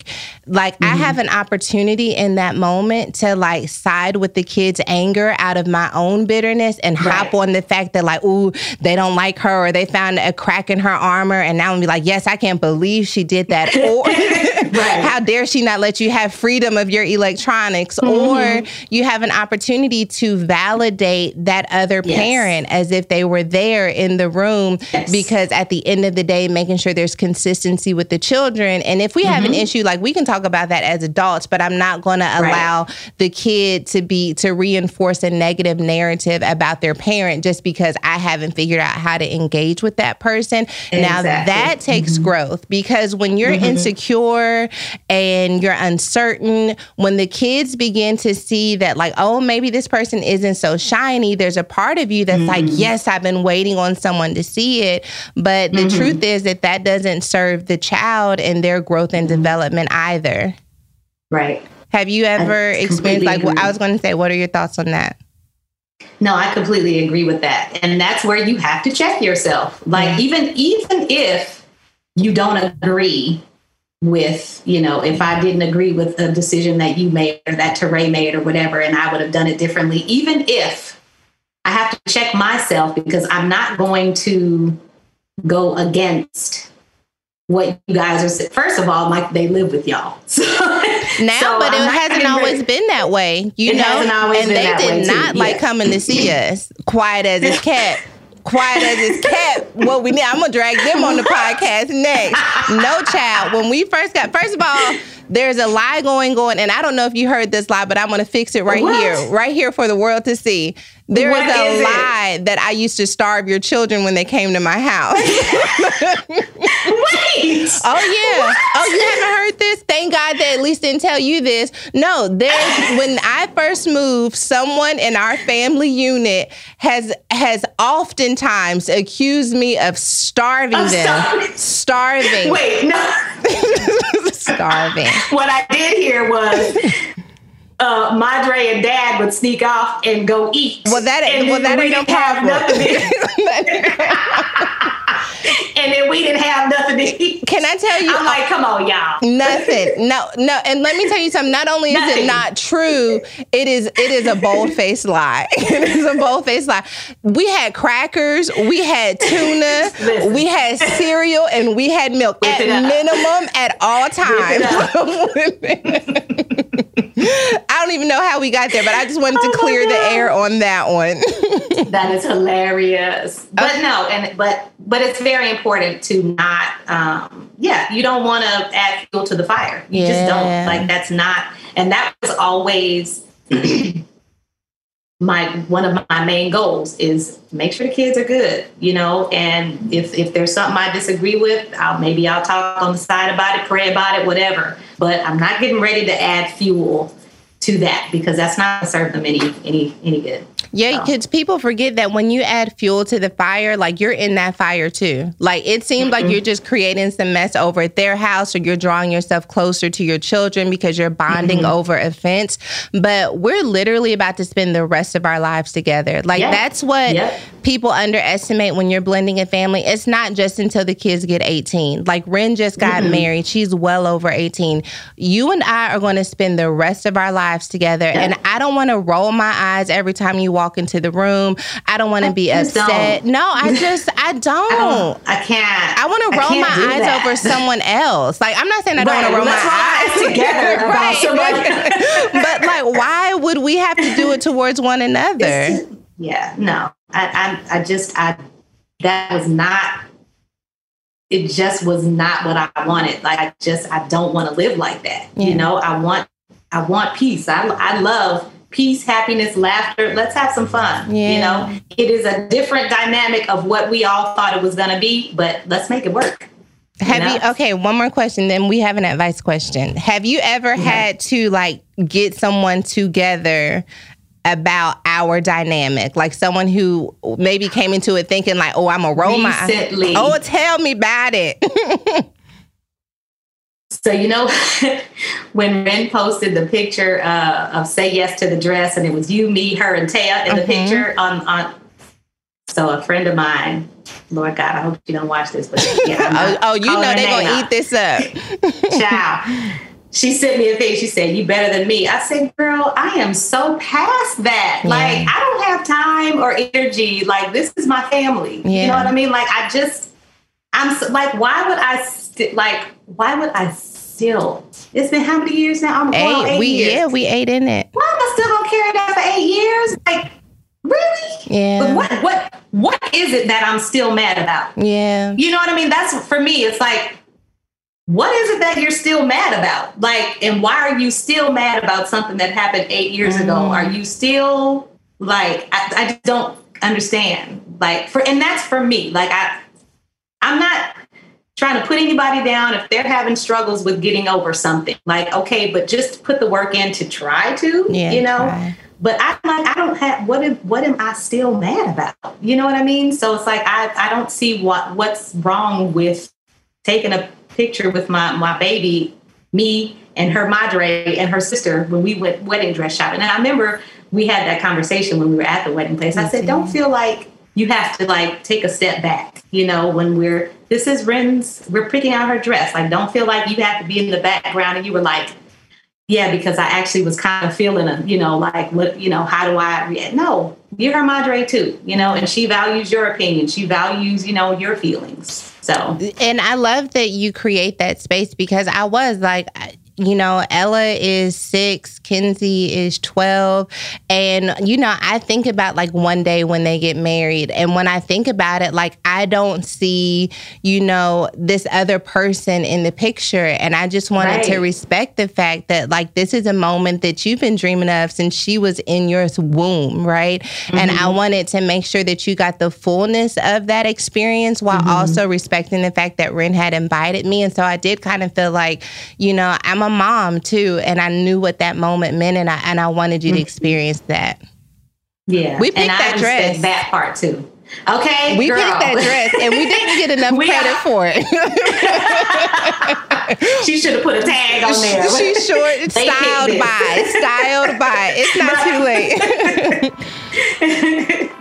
Like mm-hmm. I have an opportunity in that moment to like side with the kids' anger out of my own bitterness and right. hop on the fact that like, ooh, they don't like her or they found a crack in her armor and now I'm be like, yes, I can't believe she did that. [LAUGHS] Or right. how dare she not let you have freedom of your electronics? Mm-hmm. Or you have an opportunity to validate that other yes. parent as if they were there in the room yes. because at the end of the day, making sure there's consistency with the children. And if we mm-hmm. have an mm-hmm. issue, like we can talk about that as adults, but I'm not going to allow right. the kid to be to reinforce a negative narrative about their parent just because I haven't figured out how to engage with that person. Exactly. Now that takes mm-hmm. growth because when you're mm-hmm. insecure and you're uncertain, when the kids begin to see that, like, oh, maybe this person isn't so shiny, there's a part of you that's like, mm-hmm. yes, I've been waiting on someone to see it. But the mm-hmm. truth is that that doesn't serve the child and their growth and development either. Right. Have you ever experienced like well, I was going to say what are your thoughts on that? No, I completely agree with that. And that's where you have to check yourself. Like yeah. even even if you don't agree with, you know, if I didn't agree with a decision that you made or that Touré made or whatever, and I would have done it differently, even if I have to check myself because I'm not going to go against what you guys are. First of all, like they live with y'all. [LAUGHS] So, now, so but it hasn't always been that way, you it know. and they did not too. like coming to see us, quiet as a cat quiet as it's kept. What we need, I'm gonna drag them on the [LAUGHS] podcast next. No child. When we first got, first of all, there's a lie going on, and I don't know if you heard this lie, but I'm gonna fix it right What? here, right here for the world to see. There What is a is it? lie that I used to starve your children when they came to my house. [LAUGHS] Wait. Oh yeah. Oh, you haven't heard this? Thank God they at least didn't tell you this. No, there's [LAUGHS] when I first moved, someone in our family unit has has oftentimes accused me of starving them. starving. Starving. Wait, no. [LAUGHS] starving. what I did hear was uh, Madre and Dad would sneak off and go eat. Well, that- and well, that we didn't have nothing. To, [LAUGHS] [LAUGHS] and then we didn't have nothing to eat. Can I tell you I'm like, come on, y'all. [LAUGHS] Nothing. No, no. And let me tell you something. Not only is it not true, it is it is a bold faced lie. it is a bold faced lie. We had crackers, we had tuna, Listen. we had cereal, and we had milk Whip at minimum at all times. I don't even know how we got there, but I just wanted to [LAUGHS] Oh my clear the air on that one. [LAUGHS] That is hilarious. But no, and but but it's very important to not um yeah, you don't want to add fuel to the fire. You just Yeah. don't. Like that's not and that was always [CLEARS THROAT] my one of my main goals is make sure the kids are good, you know, and if if there's something I disagree with, I'll maybe I'll talk on the side about it, pray about it, whatever. But I'm not getting ready to add fuel to that because that's not serve them any any any good. Yeah, So. because people forget that when you add fuel to the fire, like you're in that fire too. Like it seems like mm-hmm. you're just creating some mess over at their house or you're drawing yourself closer to your children because you're bonding mm-hmm. over a fence. But we're literally about to spend the rest of our lives together. Like Yeah. that's what people underestimate when you're blending a family. It's not just until the kids get 18. Like Ren just got mm-hmm. married. She's well over 18. You and I are going to spend the rest of our lives together. And I don't want to roll my eyes every time you walk into the room. I don't want to be upset. don't. No, I [LAUGHS] just, I don't. I don't. I can't. I want to roll my eyes that. over [LAUGHS] someone else. Like I'm not saying I don't Right, want to roll let's my eyes together [LAUGHS] Right. somebody. but like, why would we have to do it towards one another? Yeah, no. I, I, I just, I, that was not. It just was not what I wanted. Like I just, I don't want to live like that. Yeah. You know, I want, I want peace. I, I love peace, happiness, laughter. Let's have some fun. Yeah. You know, it is a different dynamic of what we all thought it was going to be, but let's make it work. Have know? you okay, one more question, then we have an advice question. Have you ever had to like get someone together about our dynamic? Like someone who maybe came into it thinking like, oh, I'm a my Recently. Oh, tell me about it. [LAUGHS] So you know, [LAUGHS] when Ren posted the picture uh, of "Say Yes to the Dress" and it was you, me, her, and Taya in the Mhm. picture on on. So a friend of mine, Lord God, I hope you don't watch this, but yeah, [LAUGHS] oh, oh, you know they're gonna out. eat this up. [LAUGHS] Child. She sent me a thing. She said, "You better than me." I said, "Girl, I am so past that. Yeah. Like, I don't have time or energy. Like, this is my family. You know what I mean? Like, I just, I'm so, like, why would I st- like? Why would I still? It's been how many years now? I'm Eight, eight we years. yeah, we ate in it. Why am I still gonna carry that for eight years? Like, really? Yeah. But what what what is it that I'm still mad about? Yeah. You know what I mean? That's for me. It's like, what is it that you're still mad about? Like, and why are you still mad about something that happened eight years ago? Mm. Are you still like? I, I don't understand. Like, for and that's for me. Like, I I'm not trying to put anybody down if they're having struggles with getting over something. Like, okay, but just put the work in to try to. Yeah, you know. try. But I'm like, I don't have what am what am I still mad about? You know what I mean? So it's like I, I don't see what what's wrong with taking a picture with my my baby, me and her madre and her sister when we went wedding dress shopping. And I remember we had that conversation when we were at the wedding place. I said, don't feel like you have to like take a step back, you know, when we're this is Ren's, we're picking out her dress. Like don't feel like you have to be in the background and you were like, yeah, because I actually was kind of feeling a, you know, like what, you know, how do I react? No, you're her madre too, you know, and she values your opinion. She values, you know, your feelings. So And I love that you create that space because I was like, you know, Ella is six, Kenzie is 12. And, you know, I think about like one day when they get married. And when I think about it, like I don't see, you know, this other person in the picture. And I just wanted right. to respect the fact that like this is a moment that you've been dreaming of since she was in your womb, right? Mm-hmm. And I mm-hmm. wanted to make sure that you got the fullness of that experience while mm-hmm. also respecting the fact that Ren had invited me. And so I did kind of feel like, you know, I'm a mom too, and I knew what that moment meant, and I and I wanted you mm-hmm. to experience that. Yeah, we picked that dress. That part too. Okay, we girl. picked that dress, and we didn't get enough [LAUGHS] credit are. for it. [LAUGHS] she should have put a tag on there. She's [LAUGHS] short, styled by, styled by. It's not too late.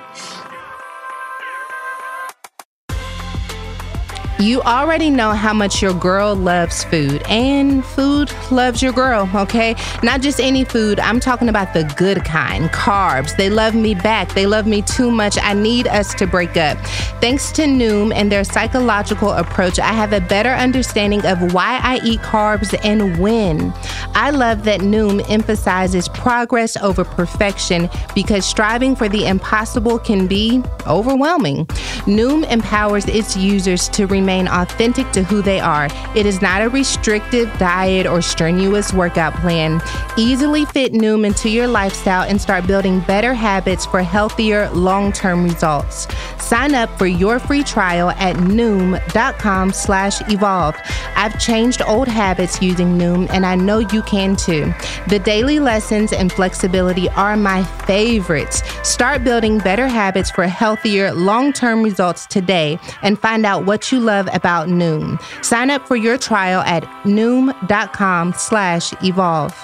You already know how much your girl loves food, and food loves your girl, okay? Not just any food, I'm talking about the good kind carbs. They love me back. They love me too much. I need us to break up. Thanks to Noom and their psychological approach, I have a better understanding of why I eat carbs and when. I love that Noom emphasizes progress over perfection because striving for the impossible can be overwhelming. Noom empowers its users to remain remain authentic to who they are. It is not a restrictive diet or strenuous workout plan. Easily fit Noom into your lifestyle and start building better habits for healthier, long term results. Sign up for your free trial at Noom.com slash evolve. I've changed old habits using Noom, and I know you can too. The daily lessons and flexibility are my favorites. Start building better habits for healthier, long term results today and find out what you love love about Noom. Sign up for your trial at noom.com slash evolve.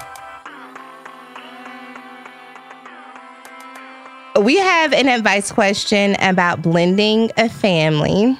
We have an advice question about blending a family.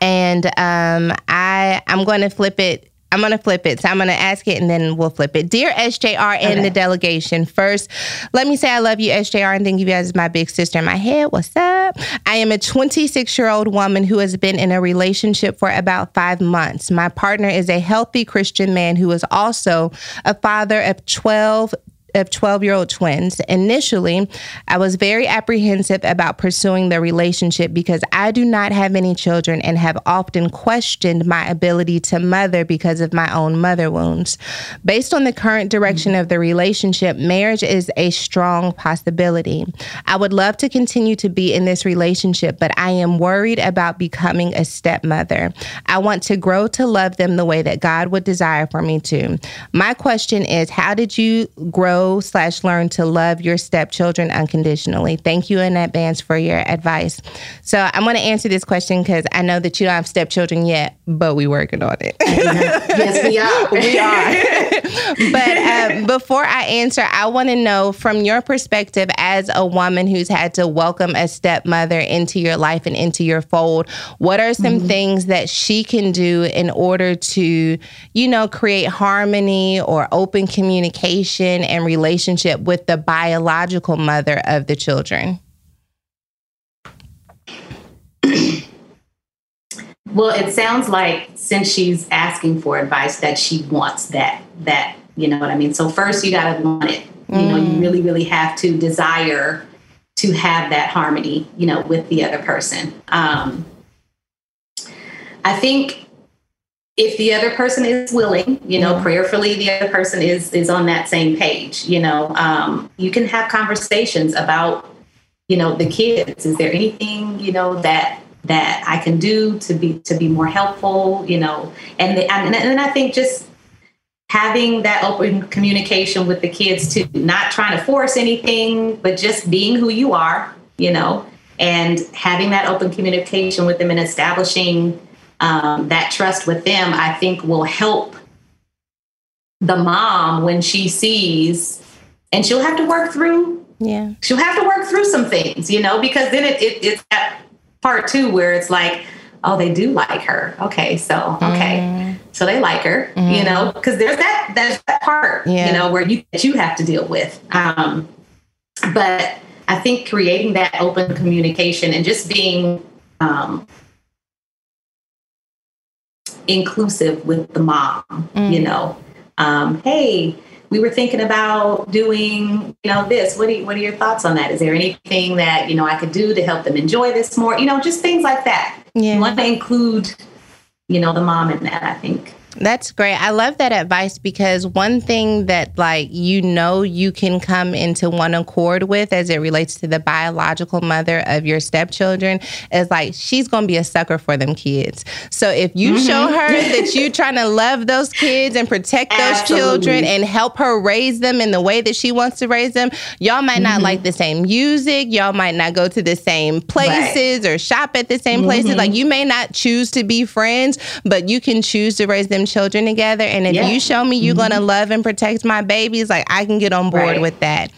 And um, I I'm going to flip it I'm going to flip it. So I'm going to ask it and then we'll flip it. Dear SJR and okay. the delegation, first, let me say I love you, SJR, and think of you as my big sister in my head. What's up? I am a 26 year old woman who has been in a relationship for about five months. My partner is a healthy Christian man who is also a father of 12 of 12 year old twins. Initially, I was very apprehensive about pursuing the relationship because I do not have any children and have often questioned my ability to mother because of my own mother wounds. Based on the current direction of the relationship, marriage is a strong possibility. I would love to continue to be in this relationship, but I am worried about becoming a stepmother. I want to grow to love them the way that God would desire for me to. My question is how did you grow? Slash learn to love your stepchildren unconditionally. Thank you in advance for your advice. So I'm going to answer this question because I know that you don't have stepchildren yet, but we're working on it. yes, we are. [LAUGHS] we are. but um, before I answer, I want to know from your perspective as a woman who's had to welcome a stepmother into your life and into your fold, what are some mm-hmm. things that she can do in order to, you know, create harmony or open communication and relationship with the biological mother of the children? well, it sounds like since she's asking for advice that she wants that that, you know what I mean? So first you got to want it. You know, you mm. really really have to desire to have that harmony, you know, with the other person. Um I think if the other person is willing, you know, prayerfully the other person is is on that same page, you know, um, you can have conversations about, you know, the kids. Is there anything, you know, that that I can do to be to be more helpful, you know, and the, and, and I think just having that open communication with the kids too, not trying to force anything, but just being who you are, you know, and having that open communication with them and establishing um, that trust with them, I think will help the mom when she sees, and she'll have to work through. Yeah, she'll have to work through some things, you know, because then it, it it's that part too where it's like, oh, they do like her. Okay, so okay, mm. so they like her, mm. you know, because there's that there's that part, yeah. you know, where you that you have to deal with. Um, but I think creating that open communication and just being um, inclusive with the mom, mm. you know, um, hey, we were thinking about doing, you know, this. What, do you, what are your thoughts on that? Is there anything that, you know, I could do to help them enjoy this more? You know, just things like that. Yeah. You want to include, you know, the mom in that, I think. That's great. I love that advice because one thing that like you know you can come into one accord with as it relates to the biological mother of your stepchildren is like she's going to be a sucker for them kids. So if you mm-hmm. show her [LAUGHS] that you're trying to love those kids and protect those Absolutely. children and help her raise them in the way that she wants to raise them, y'all might mm-hmm. not like the same music, y'all might not go to the same places right. or shop at the same places. Mm-hmm. Like you may not choose to be friends, but you can choose to raise them children together. And if yeah. you show me you're mm-hmm. going to love and protect my babies, like I can get on board right. with that.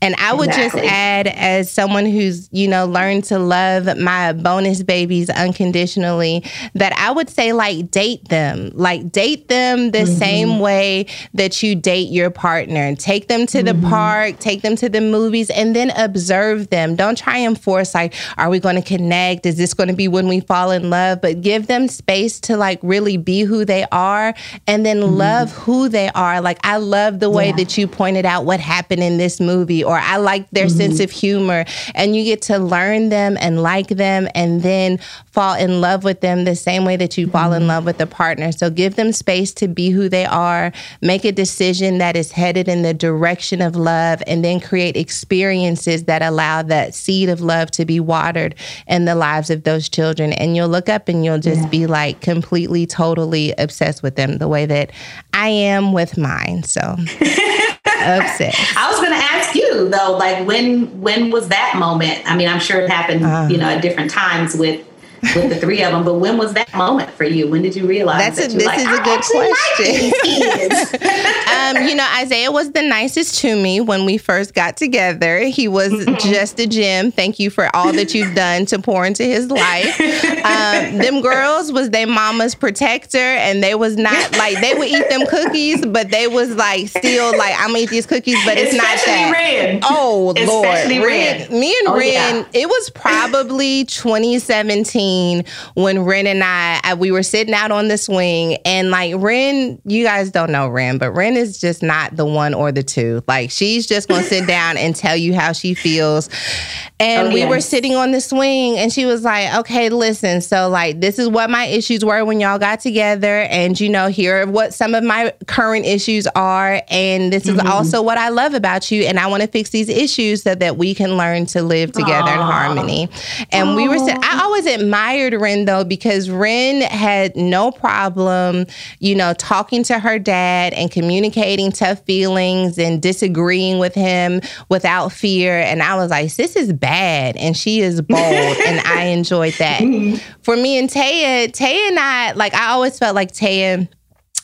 And I would exactly. just add, as someone who's, you know, learned to love my bonus babies unconditionally, that I would say, like, date them. Like, date them the mm-hmm. same way that you date your partner. And take them to mm-hmm. the park, take them to the movies, and then observe them. Don't try and force, like, are we going to connect? Is this going to be when we fall in love? But give them space to, like, really be who they are and then mm-hmm. love who they are. Like I love the way yeah. that you pointed out what happened in this movie, or I like their mm-hmm. sense of humor. And you get to learn them and like them and then fall in love with them the same way that you mm-hmm. fall in love with a partner. So give them space to be who they are, make a decision that is headed in the direction of love, and then create experiences that allow that seed of love to be watered in the lives of those children. And you'll look up and you'll just yeah. be like completely, totally obsessed with them the way that I am with mine. So [LAUGHS] upset. I was going to ask you though, like when when was that moment? I mean, I'm sure it happened, uh, you know, at different times with with the three of them. But when was that moment for you? When did you realize That's that a, this like, is a good question. [LAUGHS] um, you know, Isaiah was the nicest to me when we first got together. He was just a gem. Thank you for all that you've done to pour into his life. Um, them girls was their mama's protector, and they was not like they would eat them cookies, but they was like still like I'm gonna eat these cookies, but it's Especially not that. Ren. Oh Especially Lord, Ren. Me and oh, Ren. Yeah. It was probably 2017 when Ren and I, we were sitting out on the swing and like Ren, you guys don't know Ren, but Ren is just not the one or the two. Like she's just going to sit [LAUGHS] down and tell you how she feels. And oh, we were sitting on the swing and she was like, okay, listen. So like, this is what my issues were when y'all got together. And you know, here are what some of my current issues are. And this mm-hmm. is also what I love about you. And I want to fix these issues so that we can learn to live together Aww. in harmony. And Aww. we were, I always admire admired Ren though because Ren had no problem, you know, talking to her dad and communicating tough feelings and disagreeing with him without fear. And I was like, this is bad. And she is bold. [LAUGHS] and I enjoyed that. For me and Taya, Taya and I, like, I always felt like Taya.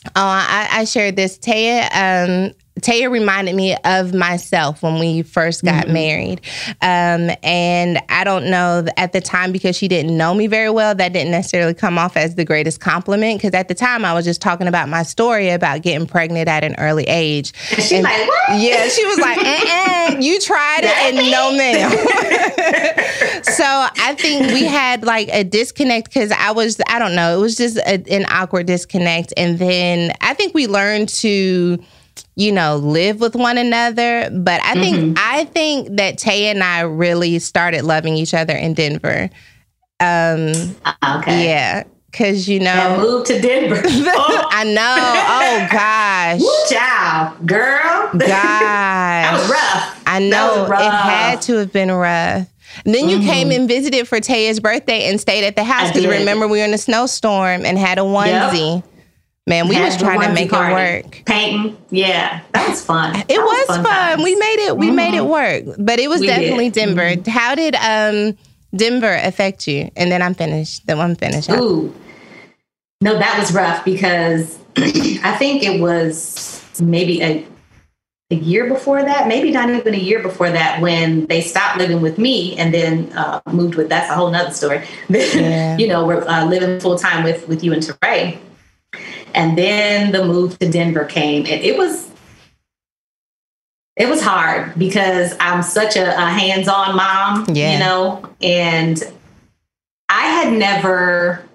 Uh, I, I shared this. Taya, um, Taya reminded me of myself when we first got mm-hmm. married. Um, and I don't know at the time because she didn't know me very well, that didn't necessarily come off as the greatest compliment. Because at the time I was just talking about my story about getting pregnant at an early age. And she and, like, what? Yeah, she was like, uh-uh, you tried it and no ma'am. [LAUGHS] so I think we had like a disconnect because I was, I don't know, it was just a, an awkward disconnect. And then I think we learned to you know, live with one another. But I think mm-hmm. I think that Tay and I really started loving each other in Denver. Um, ah, okay. Yeah. Cause you know, and moved to Denver. Oh. [LAUGHS] I know. Oh gosh. Woo, child, girl. Gosh. [LAUGHS] that was rough. I know. Rough. It had to have been rough. And then you mm-hmm. came and visited for Taya's birthday and stayed at the house because remember we were in a snowstorm and had a onesie. Yep. Man, we was trying to make it work. Painting, yeah, that was fun. It was, was, fun. fun. We made it. We mm-hmm. made it mm-hmm. work. But it was we definitely did. Denver. Mm-hmm. How did um, Denver affect you? And then I'm finished. Then I'm finished. Ooh, no, that was rough because [CLEARS THROAT] I think it was maybe a a year before that, maybe not even a year before that, when they stopped living with me and then uh, moved with. That's a whole nother story. [LAUGHS] Yeah. you know, we're uh, living full time with with you and Touré. And then the move to Denver came, and it was it was hard because I'm such a, a hands-on mom, yeah. you know, and I had never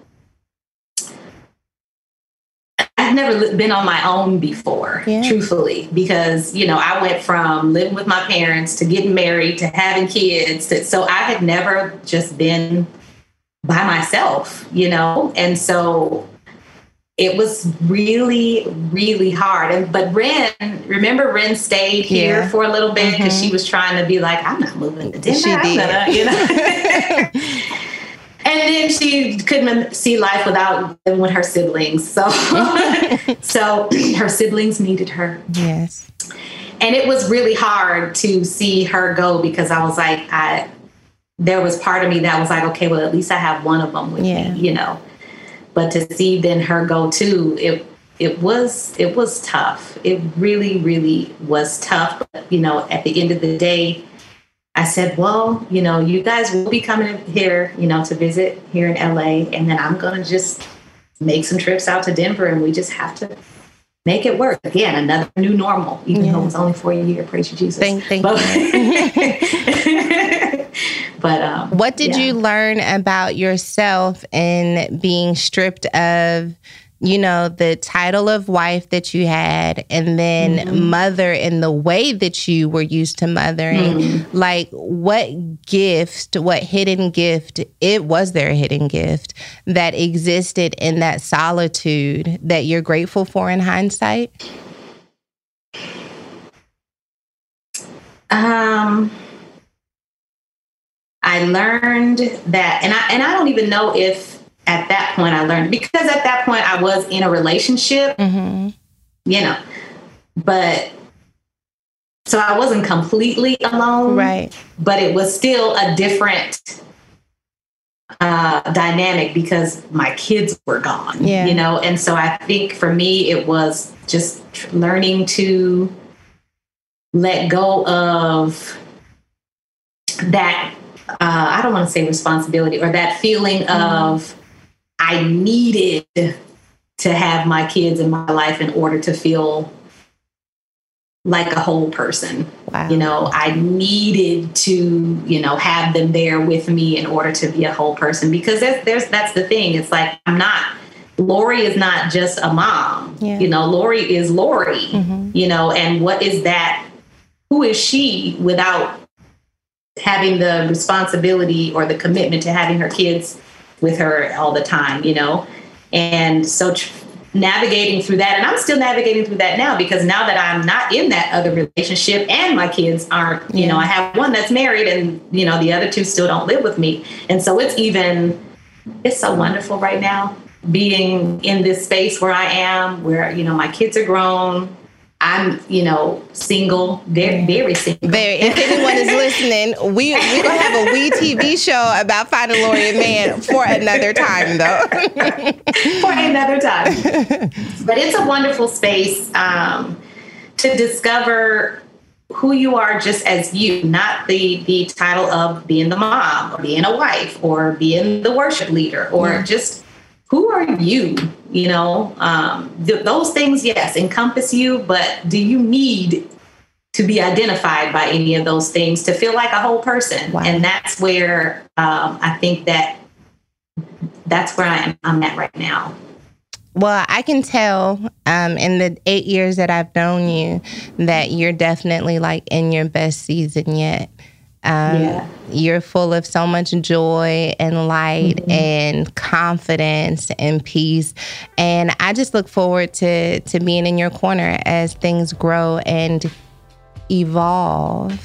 I I'd never been on my own before, yeah. truthfully, because, you know, I went from living with my parents to getting married to having kids. To, so I had never just been by myself, you know? And so it was really, really hard. And but Ren, remember Ren stayed here yeah. for a little bit because mm-hmm. she was trying to be like, I'm not moving to Denver. She did. Gonna, you know. [LAUGHS] and then she couldn't see life without living with her siblings. So, [LAUGHS] so [CLEARS THROAT] her siblings needed her. Yes. And it was really hard to see her go because I was like, I, there was part of me that was like, okay, well, at least I have one of them with yeah. me, you know. But to see then her go too, it it was it was tough. It really, really was tough. But you know, at the end of the day, I said, well, you know, you guys will be coming here, you know, to visit here in LA, and then I'm going to just make some trips out to Denver, and we just have to make it work. Again, another new normal, even yeah. though it's only for a year. Praise you, Jesus. Thank, thank but, you. [LAUGHS] [LAUGHS] but um, what did yeah. you learn about yourself in being stripped of you know, the title of wife that you had, and then mm-hmm. mother in the way that you were used to mothering. Mm-hmm. Like, what gift, what hidden gift, it was there a hidden gift that existed in that solitude that you're grateful for in hindsight? Um, I learned that, and I and I don't even know if at that point I learned because at that point I was in a relationship, mm-hmm. you know, but so I wasn't completely alone, right? But it was still a different uh, dynamic because my kids were gone, yeah. you know, and so I think for me it was just learning to let go of that. Uh, I don't want to say responsibility or that feeling mm-hmm. of I needed to have my kids in my life in order to feel like a whole person. Wow. You know, I needed to, you know, have them there with me in order to be a whole person because there's, there's that's the thing. It's like I'm not Lori is not just a mom. Yeah. You know, Lori is Lori. Mm-hmm. You know, and what is that? Who is she without having the responsibility or the commitment to having her kids with her all the time, you know? And so tr- navigating through that, and I'm still navigating through that now because now that I'm not in that other relationship and my kids aren't, you yeah. know, I have one that's married and, you know, the other two still don't live with me. And so it's even, it's so wonderful right now being in this space where I am, where, you know, my kids are grown I'm, you know, single, very, very single. Very. If anyone is listening, we we gonna have a we TV show about finding Lori and man for another time, though. [LAUGHS] for another time. But it's a wonderful space um, to discover who you are just as you, not the the title of being the mom or being a wife or being the worship leader or yeah. just who are you? You know, um, th- those things, yes, encompass you, but do you need to be identified by any of those things to feel like a whole person? Wow. And that's where um, I think that that's where I am, I'm at right now. Well, I can tell um, in the eight years that I've known you that you're definitely like in your best season yet. Um, yeah. You're full of so much joy and light mm-hmm. and confidence and peace. And I just look forward to, to being in your corner as things grow and evolve. [LAUGHS]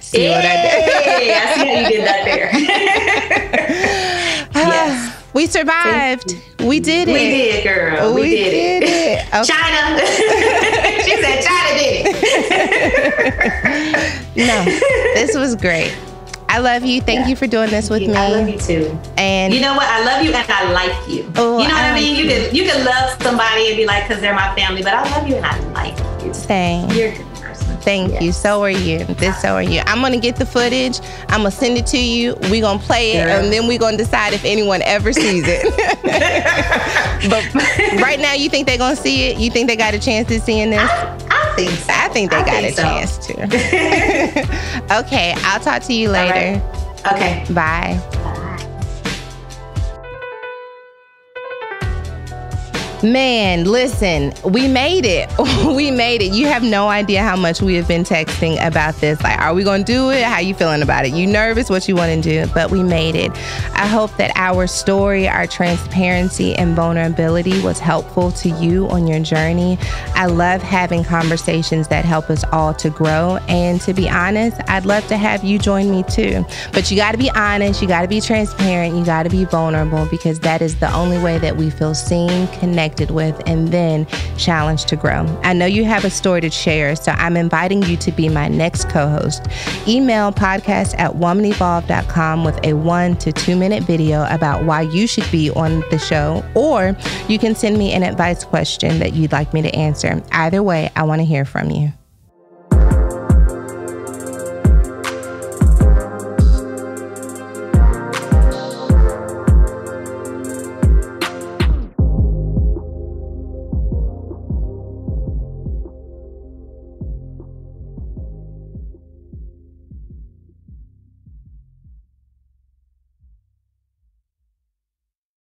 see what I did? I see how you did that there. [LAUGHS] yes. We survived. We did it. We did, girl. We, we did, did, it. it. [LAUGHS] Okay. China. she said China did it. [LAUGHS] no, this was great. I love you. Thank yeah. you for doing this with me. I love you too. And you know what? I love you and I like you. Oh, you know what I, I mean? You can you can love somebody and be like, because they're my family, but I love you and I like you. Same. You're a good. Person. Thank yes. you. So are you. This so are you. I'm gonna get the footage. I'm gonna send it to you. We're gonna play it, and then we're gonna decide if anyone ever sees it. [LAUGHS] [LAUGHS] but right now, you think they're gonna see it? You think they got a chance to seeing this? I, I think. So. I think they I got think a so. chance to. [LAUGHS] [LAUGHS] okay, I'll talk to you later. Right. Okay. Bye. Man, listen, we made it. [LAUGHS] we made it. You have no idea how much we have been texting about this. Like, are we going to do it? How you feeling about it? You nervous? What you want to do? But we made it. I hope that our story, our transparency and vulnerability was helpful to you on your journey. I love having conversations that help us all to grow. And to be honest, I'd love to have you join me too. But you got to be honest, you got to be transparent, you got to be vulnerable because that is the only way that we feel seen, connected connected with, and then challenged to grow. I know you have a story to share, so I'm inviting you to be my next co host. Email podcast at womanevolve.com with a one to two minute video about why you should be on the show, or you can send me an advice question that you'd like me to answer. Either way, I want to hear from you.